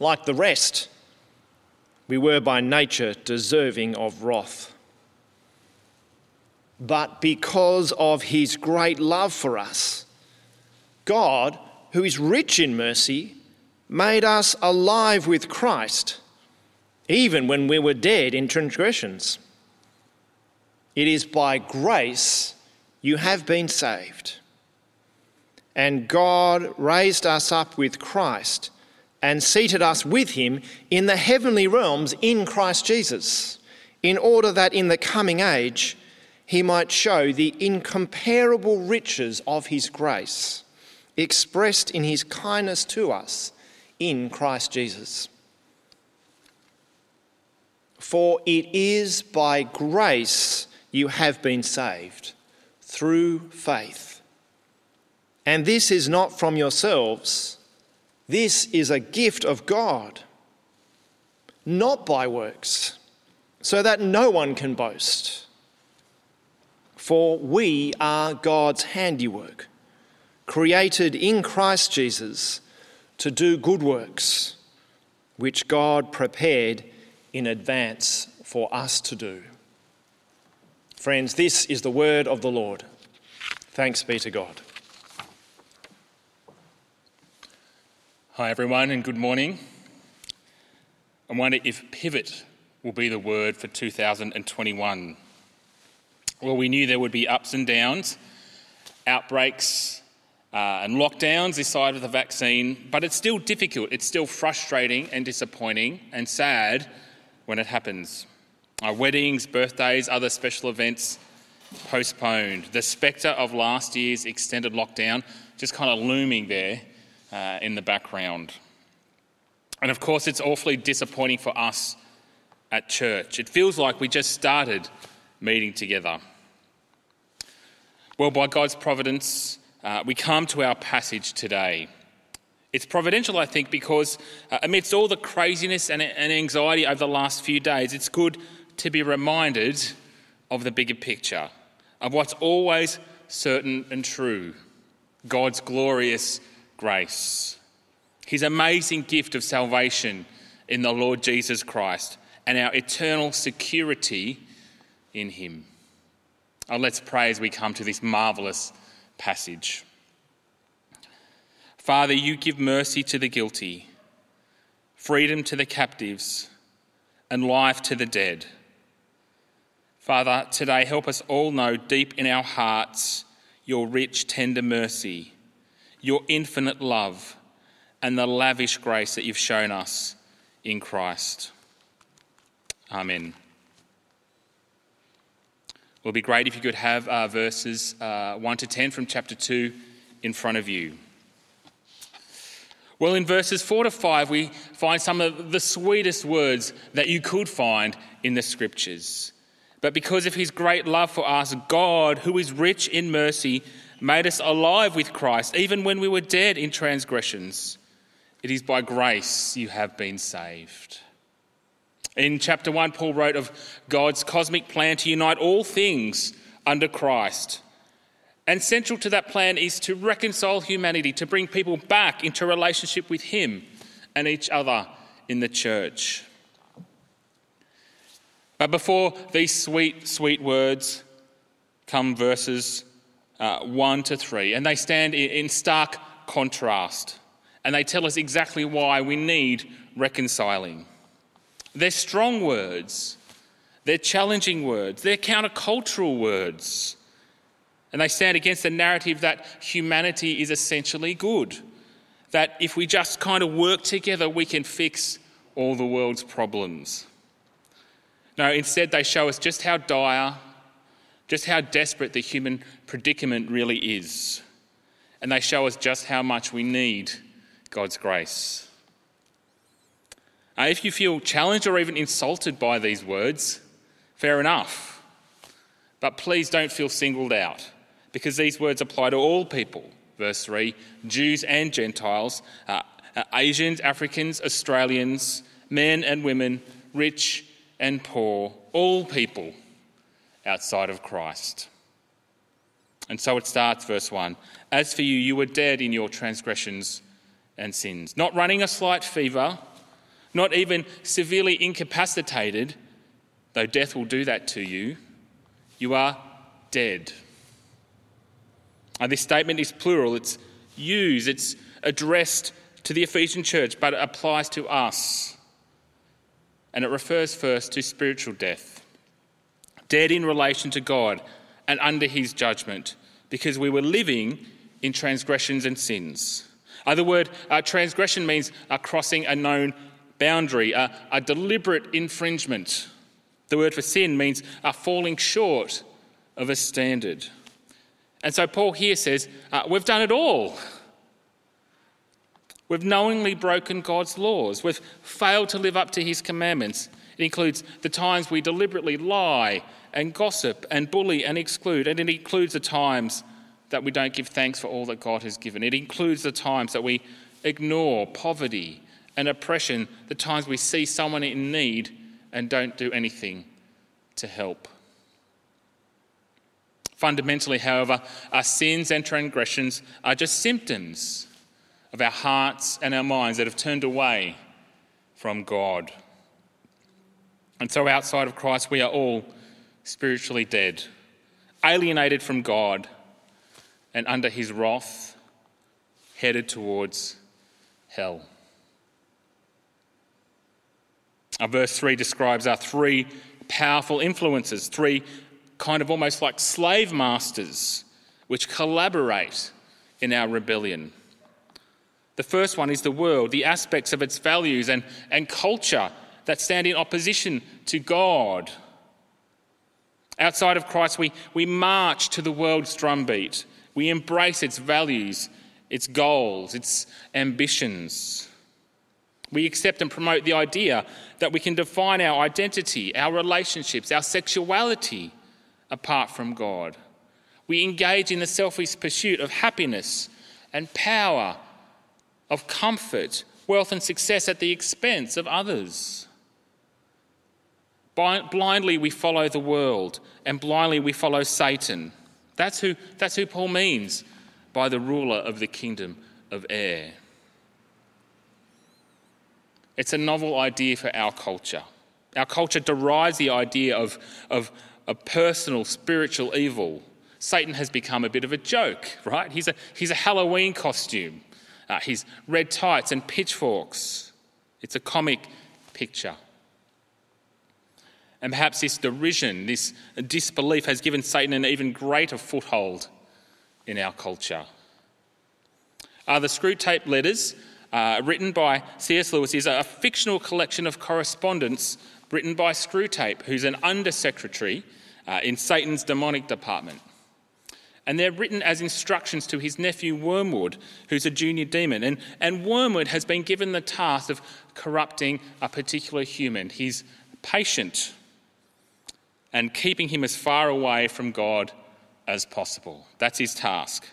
Like the rest, we were by nature deserving of wrath. But because of his great love for us, God, who is rich in mercy, made us alive with Christ, even when we were dead in transgressions. It is by grace you have been saved. And God raised us up with Christ and seated us with him in the heavenly realms in Christ Jesus, in order that in the coming age he might show the incomparable riches of his grace expressed in his kindness to us in Christ Jesus. For it is by grace you have been saved, through faith. And this is not from yourselves, this is a gift of God, not by works, so that no one can boast. For we are God's handiwork, created in Christ Jesus to do good works, which God prepared in advance for us to do. Friends, this is the word of the Lord. Thanks be to God. Hi, everyone, and good morning. I wonder if pivot will be the word for 2021. Well, we knew there would be ups and downs, outbreaks, uh, and lockdowns this side of the vaccine, but it's still difficult. It's still frustrating and disappointing and sad when it happens. Our weddings, birthdays, other special events postponed. The spectre of last year's extended lockdown just kind of looming there uh, in the background. And of course, it's awfully disappointing for us at church. It feels like we just started meeting together. Well, by God's providence, uh, we come to our passage today. It's providential, I think, because uh, amidst all the craziness and, and anxiety over the last few days, it's good to be reminded of the bigger picture, of what's always certain and true God's glorious grace, His amazing gift of salvation in the Lord Jesus Christ, and our eternal security in Him. Oh, let's pray as we come to this marvellous passage. Father, you give mercy to the guilty, freedom to the captives, and life to the dead. Father, today help us all know deep in our hearts your rich, tender mercy, your infinite love, and the lavish grace that you've shown us in Christ. Amen. It would be great if you could have uh, verses uh, 1 to 10 from chapter 2 in front of you. Well, in verses 4 to 5, we find some of the sweetest words that you could find in the scriptures. But because of his great love for us, God, who is rich in mercy, made us alive with Christ, even when we were dead in transgressions. It is by grace you have been saved. In chapter 1, Paul wrote of God's cosmic plan to unite all things under Christ. And central to that plan is to reconcile humanity, to bring people back into relationship with Him and each other in the church. But before these sweet, sweet words come verses uh, 1 to 3, and they stand in stark contrast, and they tell us exactly why we need reconciling. They're strong words, they're challenging words, they're countercultural words. And they stand against the narrative that humanity is essentially good, that if we just kind of work together, we can fix all the world's problems. No, instead, they show us just how dire, just how desperate the human predicament really is. And they show us just how much we need God's grace. If you feel challenged or even insulted by these words, fair enough. But please don't feel singled out because these words apply to all people. Verse 3 Jews and Gentiles, uh, uh, Asians, Africans, Australians, men and women, rich and poor, all people outside of Christ. And so it starts, verse 1 As for you, you were dead in your transgressions and sins, not running a slight fever, not even severely incapacitated, though death will do that to you. You are dead. And this statement is plural, it's used, it's addressed to the Ephesian church, but it applies to us. And it refers first to spiritual death dead in relation to God and under his judgment, because we were living in transgressions and sins. Other word, uh, transgression means uh, crossing a known boundary, uh, a deliberate infringement. The word for sin means uh, falling short of a standard. And so Paul here says, uh, We've done it all. We've knowingly broken God's laws. We've failed to live up to his commandments. It includes the times we deliberately lie and gossip and bully and exclude. And it includes the times that we don't give thanks for all that God has given. It includes the times that we ignore poverty and oppression, the times we see someone in need and don't do anything to help. Fundamentally, however, our sins and transgressions are just symptoms of our hearts and our minds that have turned away from God. And so, outside of Christ, we are all spiritually dead, alienated from God, and under his wrath, headed towards hell. Our verse 3 describes our three powerful influences, three kind of almost like slave masters which collaborate in our rebellion. The first one is the world, the aspects of its values and, and culture that stand in opposition to God. Outside of Christ, we, we march to the world's drumbeat. We embrace its values, its goals, its ambitions. We accept and promote the idea that we can define our identity, our relationships, our sexuality apart from God. We engage in the selfish pursuit of happiness and power, of comfort, wealth, and success at the expense of others. Blindly we follow the world, and blindly we follow Satan. That's who, that's who Paul means by the ruler of the kingdom of air. It's a novel idea for our culture. Our culture derides the idea of, of, a personal spiritual evil. Satan has become a bit of a joke, right? He's a, he's a Halloween costume. Uh, he's red tights and pitchforks. It's a comic picture. And perhaps this derision, this disbelief, has given Satan an even greater foothold in our culture. Uh, the Screwtape Letters, uh, written by C.S. Lewis, is a fictional collection of correspondence written by Screwtape, who's an undersecretary uh, in Satan's demonic department. And they're written as instructions to his nephew Wormwood, who's a junior demon. And, and Wormwood has been given the task of corrupting a particular human. his patient and keeping him as far away from God as possible. That's his task.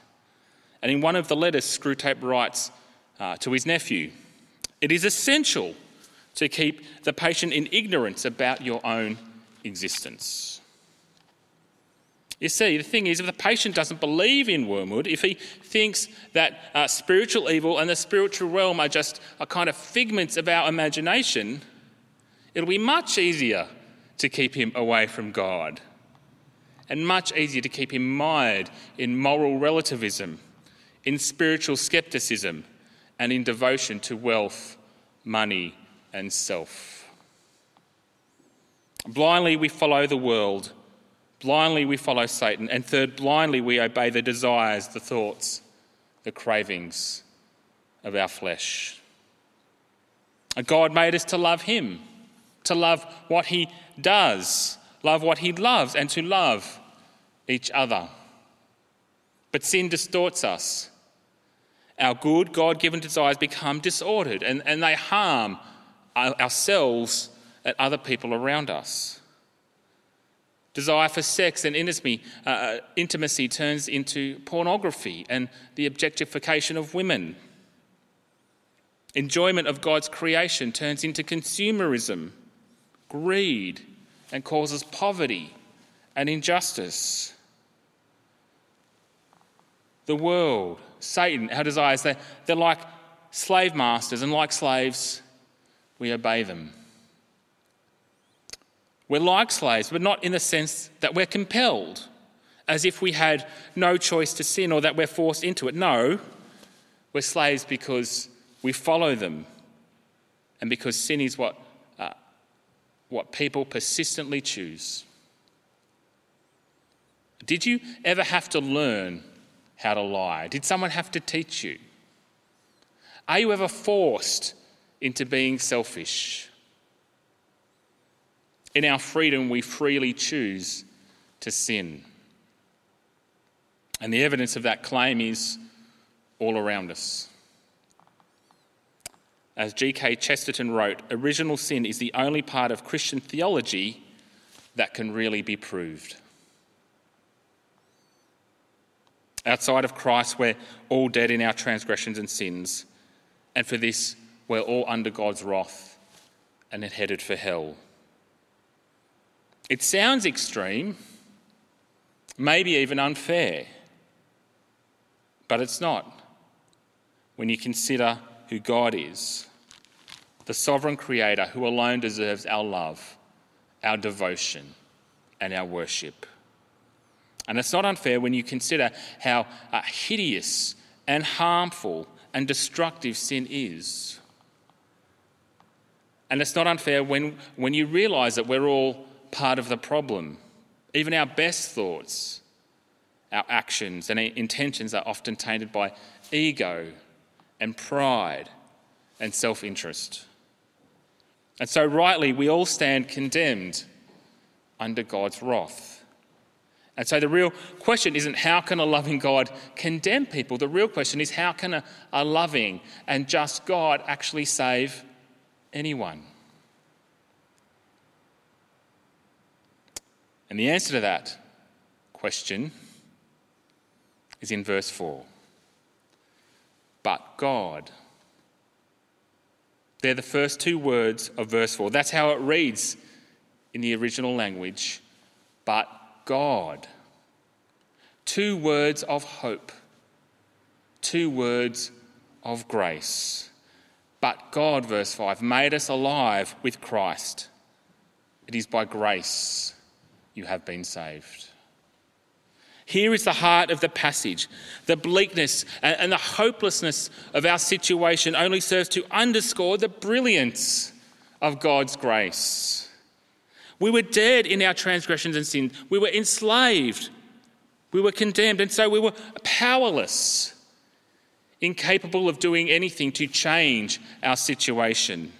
And in one of the letters, Screwtape writes uh, to his nephew It is essential to keep the patient in ignorance about your own existence. You see, the thing is, if the patient doesn't believe in wormwood, if he thinks that uh, spiritual evil and the spiritual realm are just a kind of figments of our imagination, it'll be much easier to keep him away from God, and much easier to keep him mired in moral relativism, in spiritual skepticism, and in devotion to wealth, money, and self. Blindly we follow the world, blindly we follow Satan, and third, blindly we obey the desires, the thoughts, the cravings of our flesh. God made us to love Him, to love what He does, love what he loves, and to love each other. But sin distorts us. Our good, God given desires become disordered and, and they harm ourselves and other people around us. Desire for sex and intimacy, uh, intimacy turns into pornography and the objectification of women. Enjoyment of God's creation turns into consumerism, greed, and causes poverty and injustice. The world, Satan, our desires, they're, they're like slave masters, and like slaves, we obey them. We're like slaves, but not in the sense that we're compelled, as if we had no choice to sin or that we're forced into it. No, we're slaves because we follow them and because sin is what, what people persistently choose. Did you ever have to learn how to lie? Did someone have to teach you? Are you ever forced into being selfish? In our freedom, we freely choose to sin. And the evidence of that claim is all around us. As G.K. Chesterton wrote, original sin is the only part of Christian theology that can really be proved. Outside of Christ, we're all dead in our transgressions and sins, and for this, we're all under God's wrath and headed for hell. It sounds extreme, maybe even unfair, but it's not when you consider who God is, the sovereign creator who alone deserves our love, our devotion, and our worship. And it's not unfair when you consider how uh, hideous and harmful and destructive sin is. And it's not unfair when, when you realize that we're all part of the problem. Even our best thoughts, our actions, and intentions are often tainted by ego and pride and self interest. And so, rightly, we all stand condemned under God's wrath. And so, the real question isn't how can a loving God condemn people? The real question is how can a, a loving and just God actually save anyone? And the answer to that question is in verse 4. But God. They're the first two words of verse 4. That's how it reads in the original language. But God. Two words of hope, two words of grace. But God, verse 5, made us alive with Christ. It is by grace you have been saved. Here is the heart of the passage. The bleakness and the hopelessness of our situation only serves to underscore the brilliance of God's grace. We were dead in our transgressions and sins. We were enslaved. We were condemned. And so we were powerless, incapable of doing anything to change our situation.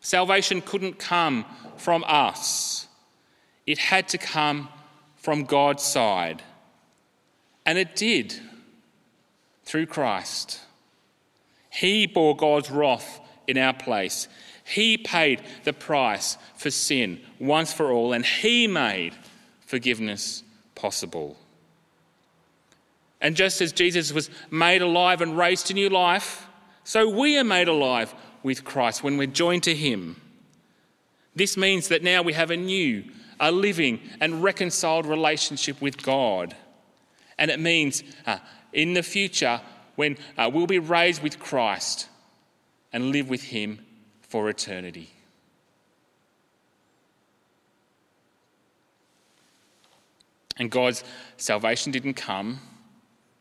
Salvation couldn't come from us. It had to come from God's side. And it did through Christ. He bore God's wrath in our place. He paid the price for sin once for all, and He made forgiveness possible. And just as Jesus was made alive and raised to new life, so we are made alive with Christ when we're joined to Him. This means that now we have a new a living and reconciled relationship with God. And it means uh, in the future, when uh, we'll be raised with Christ and live with Him for eternity. And God's salvation didn't come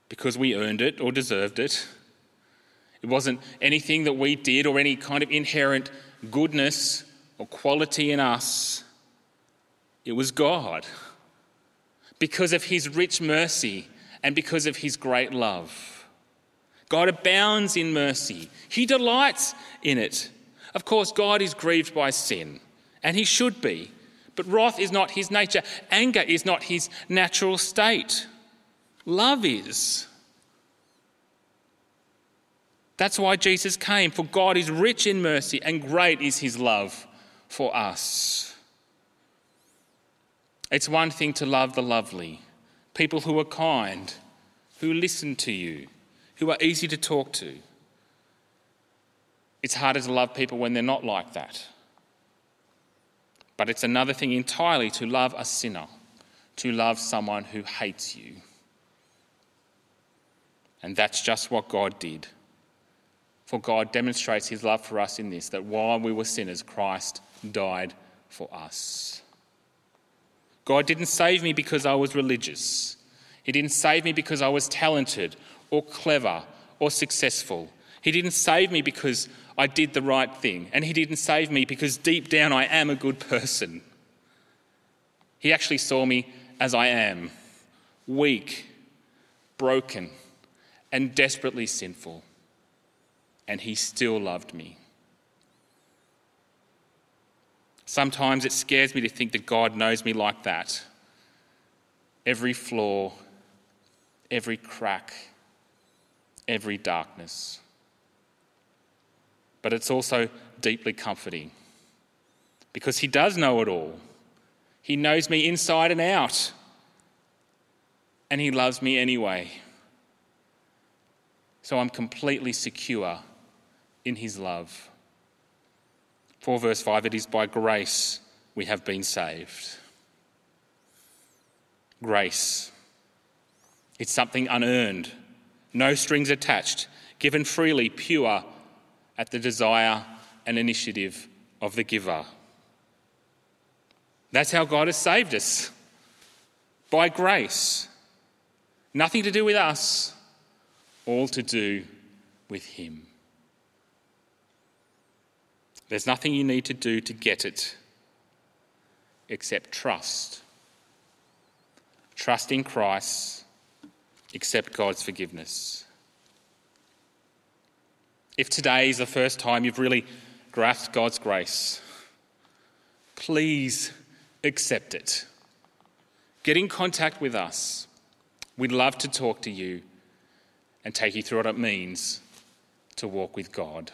because we earned it or deserved it. It wasn't anything that we did or any kind of inherent goodness or quality in us. It was God. Because of his rich mercy and because of his great love. God abounds in mercy, he delights in it. Of course, God is grieved by sin, and he should be. But wrath is not his nature, anger is not his natural state. Love is. That's why Jesus came, for God is rich in mercy and great is his love for us. It's one thing to love the lovely, people who are kind, who listen to you, who are easy to talk to. It's harder to love people when they're not like that. But it's another thing entirely to love a sinner, to love someone who hates you. And that's just what God did. For God demonstrates his love for us in this that while we were sinners, Christ died for us. God didn't save me because I was religious. He didn't save me because I was talented or clever or successful. He didn't save me because I did the right thing. And He didn't save me because deep down I am a good person. He actually saw me as I am weak, broken, and desperately sinful. And He still loved me. Sometimes it scares me to think that God knows me like that. Every flaw, every crack, every darkness. But it's also deeply comforting because He does know it all. He knows me inside and out, and He loves me anyway. So I'm completely secure in His love. 4 verse 5 it is by grace we have been saved. Grace. It's something unearned, no strings attached, given freely, pure, at the desire and initiative of the giver. That's how God has saved us by grace. Nothing to do with us, all to do with Him. There's nothing you need to do to get it except trust. Trust in Christ, accept God's forgiveness. If today is the first time you've really grasped God's grace, please accept it. Get in contact with us. We'd love to talk to you and take you through what it means to walk with God.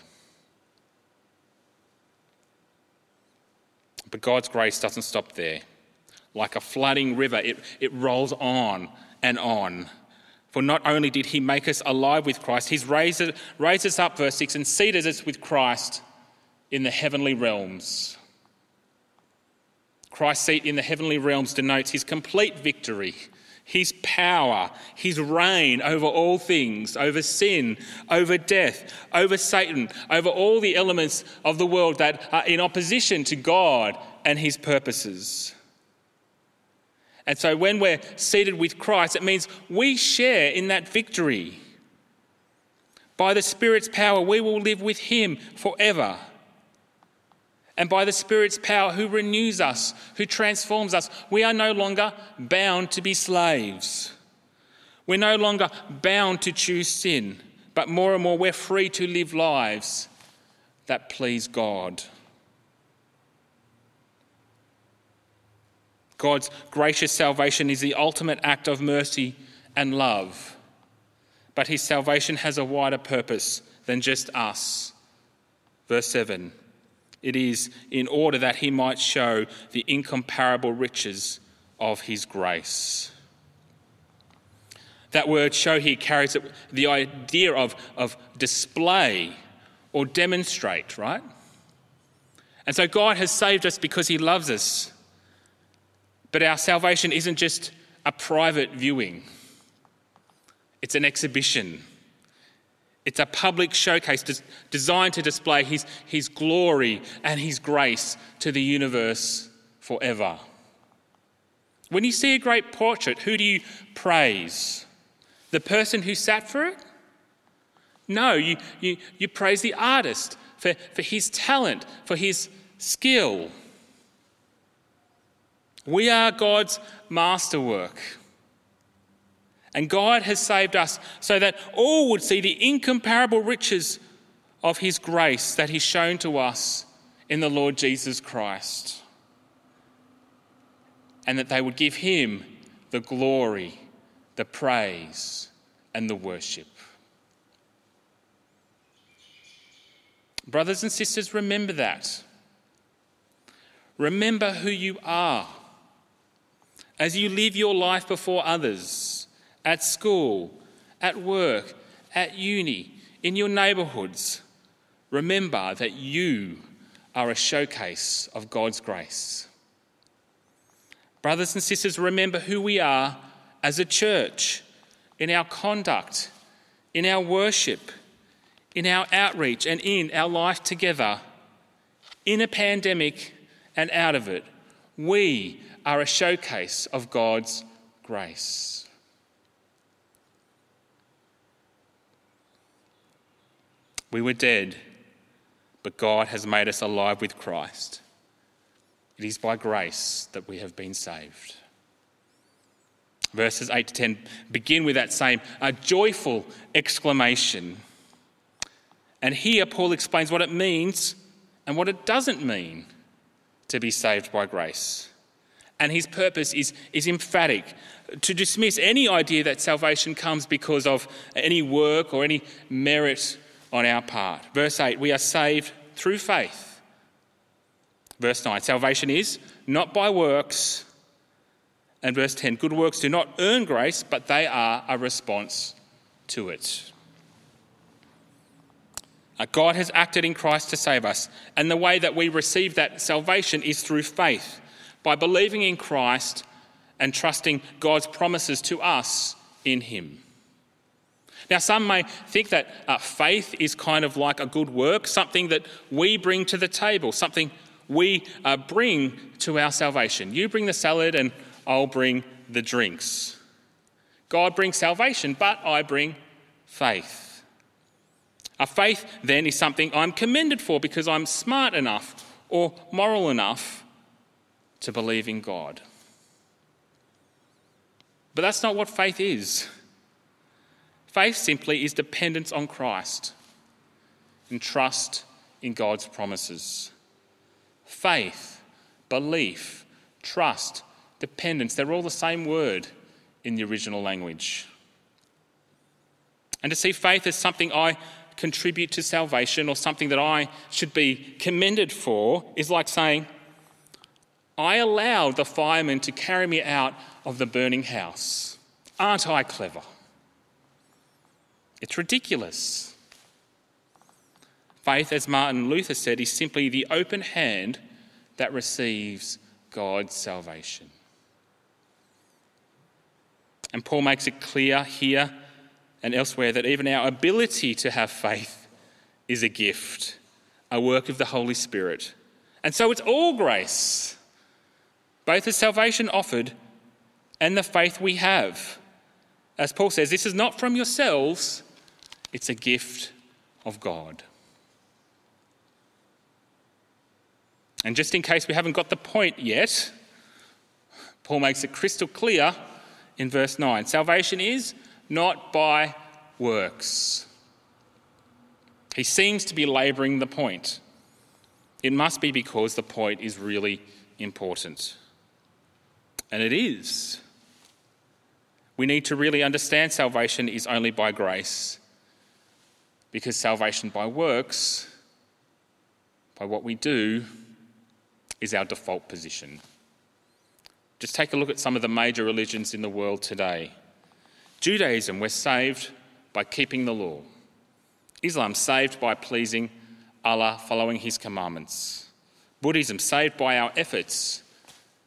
But God's grace doesn't stop there. Like a flooding river, it, it rolls on and on. For not only did he make us alive with Christ, he's raised, raised us up, verse 6, and seated us with Christ in the heavenly realms. Christ's seat in the heavenly realms denotes his complete victory his power, his reign over all things, over sin, over death, over Satan, over all the elements of the world that are in opposition to God and his purposes. And so when we're seated with Christ, it means we share in that victory. By the Spirit's power, we will live with him forever and by the Spirit's power, who renews us, who transforms us, we are no longer bound to be slaves. We're no longer bound to choose sin, but more and more we're free to live lives that please God. God's gracious salvation is the ultimate act of mercy and love. But his salvation has a wider purpose than just us. Verse 7 it is in order that he might show the incomparable riches of his grace. That word show here carries the idea of, of display or demonstrate, right? And so God has saved us because he loves us. But our salvation isn't just a private viewing, it's an exhibition. It's a public showcase designed to display his, his glory and his grace to the universe forever. When you see a great portrait, who do you praise? The person who sat for it? No, you, you, you praise the artist for, for his talent, for his skill. We are God's masterwork. And God has saved us so that all would see the incomparable riches of His grace that He's shown to us in the Lord Jesus Christ. And that they would give Him the glory, the praise, and the worship. Brothers and sisters, remember that. Remember who you are as you live your life before others at school, at work, at uni, in your neighbourhoods. Remember that you are a showcase of God's grace. Brothers and sisters, remember who we are as a church in our conduct, in our worship, in our outreach, and in our life together. In a pandemic and out of it, we are a showcase of God's grace. We were dead, but God has made us alive with Christ. It is by grace that we have been saved. Verses 8 to 10 begin with that same a joyful exclamation. And here Paul explains what it means and what it doesn't mean to be saved by grace. And his purpose is, is emphatic to dismiss any idea that salvation comes because of any work or any merit on our part. Verse 8 we are saved through faith. Verse 9 salvation is not by works. And verse 10 good works do not earn grace, but they are a response to it. Uh, God has acted in Christ to save us, and the way that we receive that salvation is through faith, by believing in Christ and trusting God's promises to us in Him. Now, some may think that uh, faith is kind of like a good work, something that we bring to the table, something we uh, bring to our salvation. You bring the salad, and I'll bring the drinks. God brings salvation, but I bring faith. A faith, then, is something I'm commended for because I'm smart enough or moral enough to believe in God. But that's not what faith is. Faith simply is dependence on Christ and trust in God's promises. Faith, belief, trust, dependence, they're all the same word in the original language. And to see faith as something I contribute to salvation or something that I should be commended for is like saying, I allowed the firemen to carry me out of the burning house. Aren't I clever? It's ridiculous. Faith, as Martin Luther said, is simply the open hand that receives God's salvation. And Paul makes it clear here and elsewhere that even our ability to have faith is a gift, a work of the Holy Spirit. And so it's all grace, both the salvation offered and the faith we have. As Paul says, this is not from yourselves, it's a gift of God. And just in case we haven't got the point yet, Paul makes it crystal clear in verse 9 salvation is not by works. He seems to be labouring the point. It must be because the point is really important. And it is. We need to really understand salvation is only by grace because salvation by works, by what we do, is our default position. Just take a look at some of the major religions in the world today. Judaism, we're saved by keeping the law. Islam, saved by pleasing Allah, following His commandments. Buddhism, saved by our efforts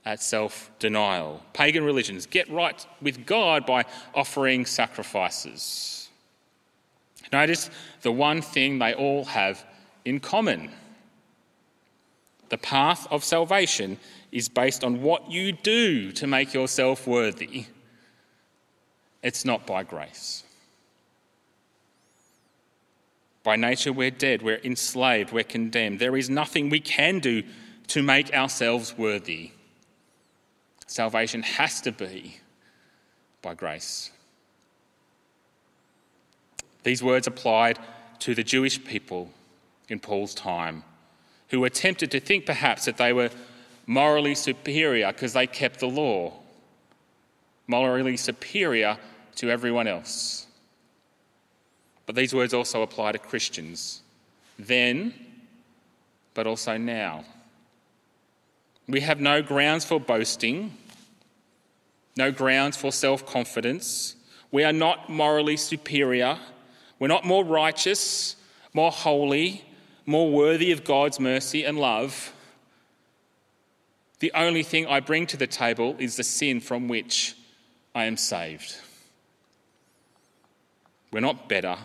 at self denial. Pagan religions, get right with God by offering sacrifices. Notice the one thing they all have in common. The path of salvation is based on what you do to make yourself worthy. It's not by grace. By nature, we're dead, we're enslaved, we're condemned. There is nothing we can do to make ourselves worthy. Salvation has to be by grace. These words applied to the Jewish people in Paul's time, who were tempted to think perhaps that they were morally superior because they kept the law, morally superior to everyone else. But these words also apply to Christians then but also now. We have no grounds for boasting, no grounds for self confidence. We are not morally superior. We're not more righteous, more holy, more worthy of God's mercy and love. The only thing I bring to the table is the sin from which I am saved. We're not better,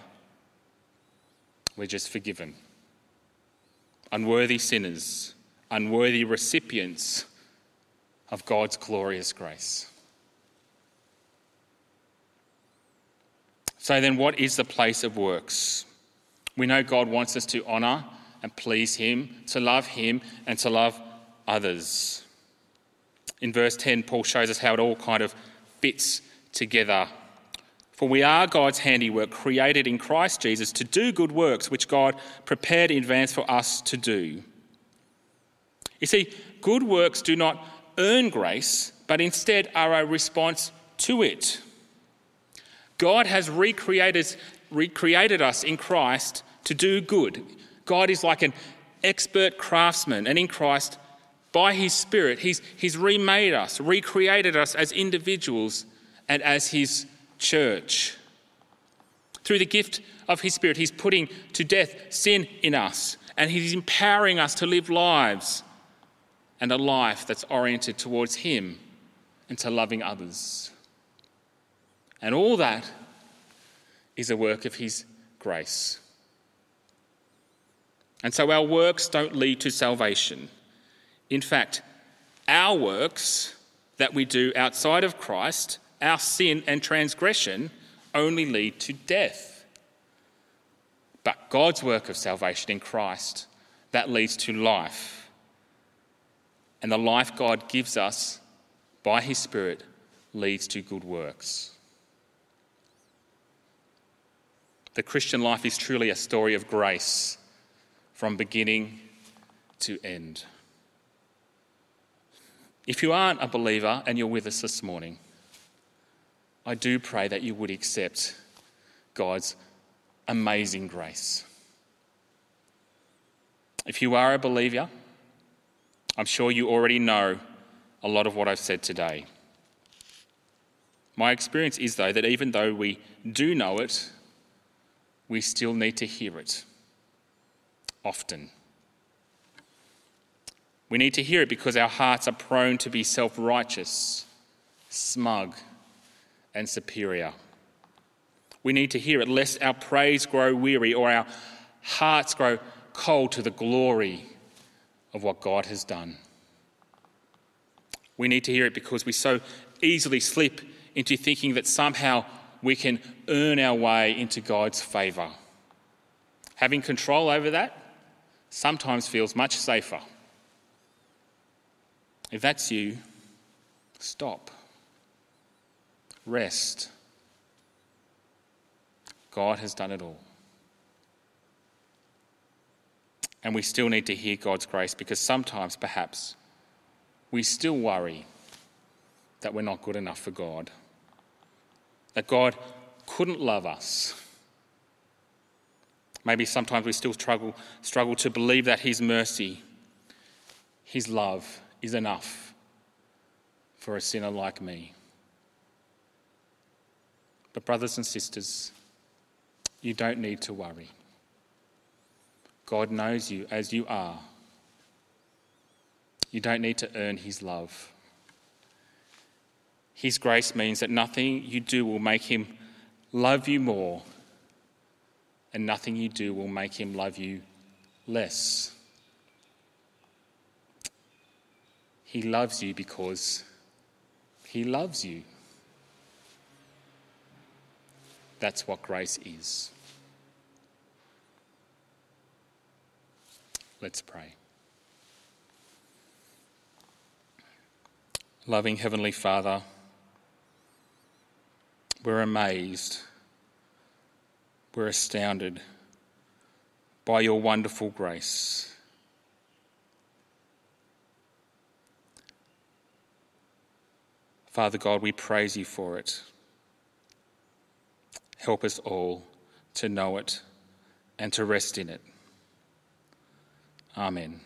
we're just forgiven. Unworthy sinners, unworthy recipients of God's glorious grace. So, then, what is the place of works? We know God wants us to honour and please Him, to love Him, and to love others. In verse 10, Paul shows us how it all kind of fits together. For we are God's handiwork, created in Christ Jesus to do good works, which God prepared in advance for us to do. You see, good works do not earn grace, but instead are a response to it. God has recreated, recreated us in Christ to do good. God is like an expert craftsman, and in Christ, by His Spirit, He's, he's remade us, recreated us as individuals and as His church. Through the gift of His Spirit, He's putting to death sin in us, and He's empowering us to live lives and a life that's oriented towards Him and to loving others. And all that is a work of His grace. And so our works don't lead to salvation. In fact, our works that we do outside of Christ, our sin and transgression, only lead to death. But God's work of salvation in Christ, that leads to life. And the life God gives us by His Spirit leads to good works. The Christian life is truly a story of grace from beginning to end. If you aren't a believer and you're with us this morning, I do pray that you would accept God's amazing grace. If you are a believer, I'm sure you already know a lot of what I've said today. My experience is, though, that even though we do know it, we still need to hear it often. We need to hear it because our hearts are prone to be self righteous, smug, and superior. We need to hear it lest our praise grow weary or our hearts grow cold to the glory of what God has done. We need to hear it because we so easily slip into thinking that somehow we can earn our way into God's favour. Having control over that sometimes feels much safer. If that's you, stop. Rest. God has done it all. And we still need to hear God's grace because sometimes, perhaps, we still worry that we're not good enough for God, that God couldn't love us Maybe sometimes we still struggle, struggle to believe that His mercy, His love is enough for a sinner like me. But, brothers and sisters, you don't need to worry. God knows you as you are. You don't need to earn His love. His grace means that nothing you do will make Him love you more and nothing you do will make him love you less. He loves you because he loves you. That's what grace is. Let's pray. Loving Heavenly Father, we're amazed we're astounded by your wonderful grace. Father God, we praise you for it. Help us all to know it and to rest in it. Amen.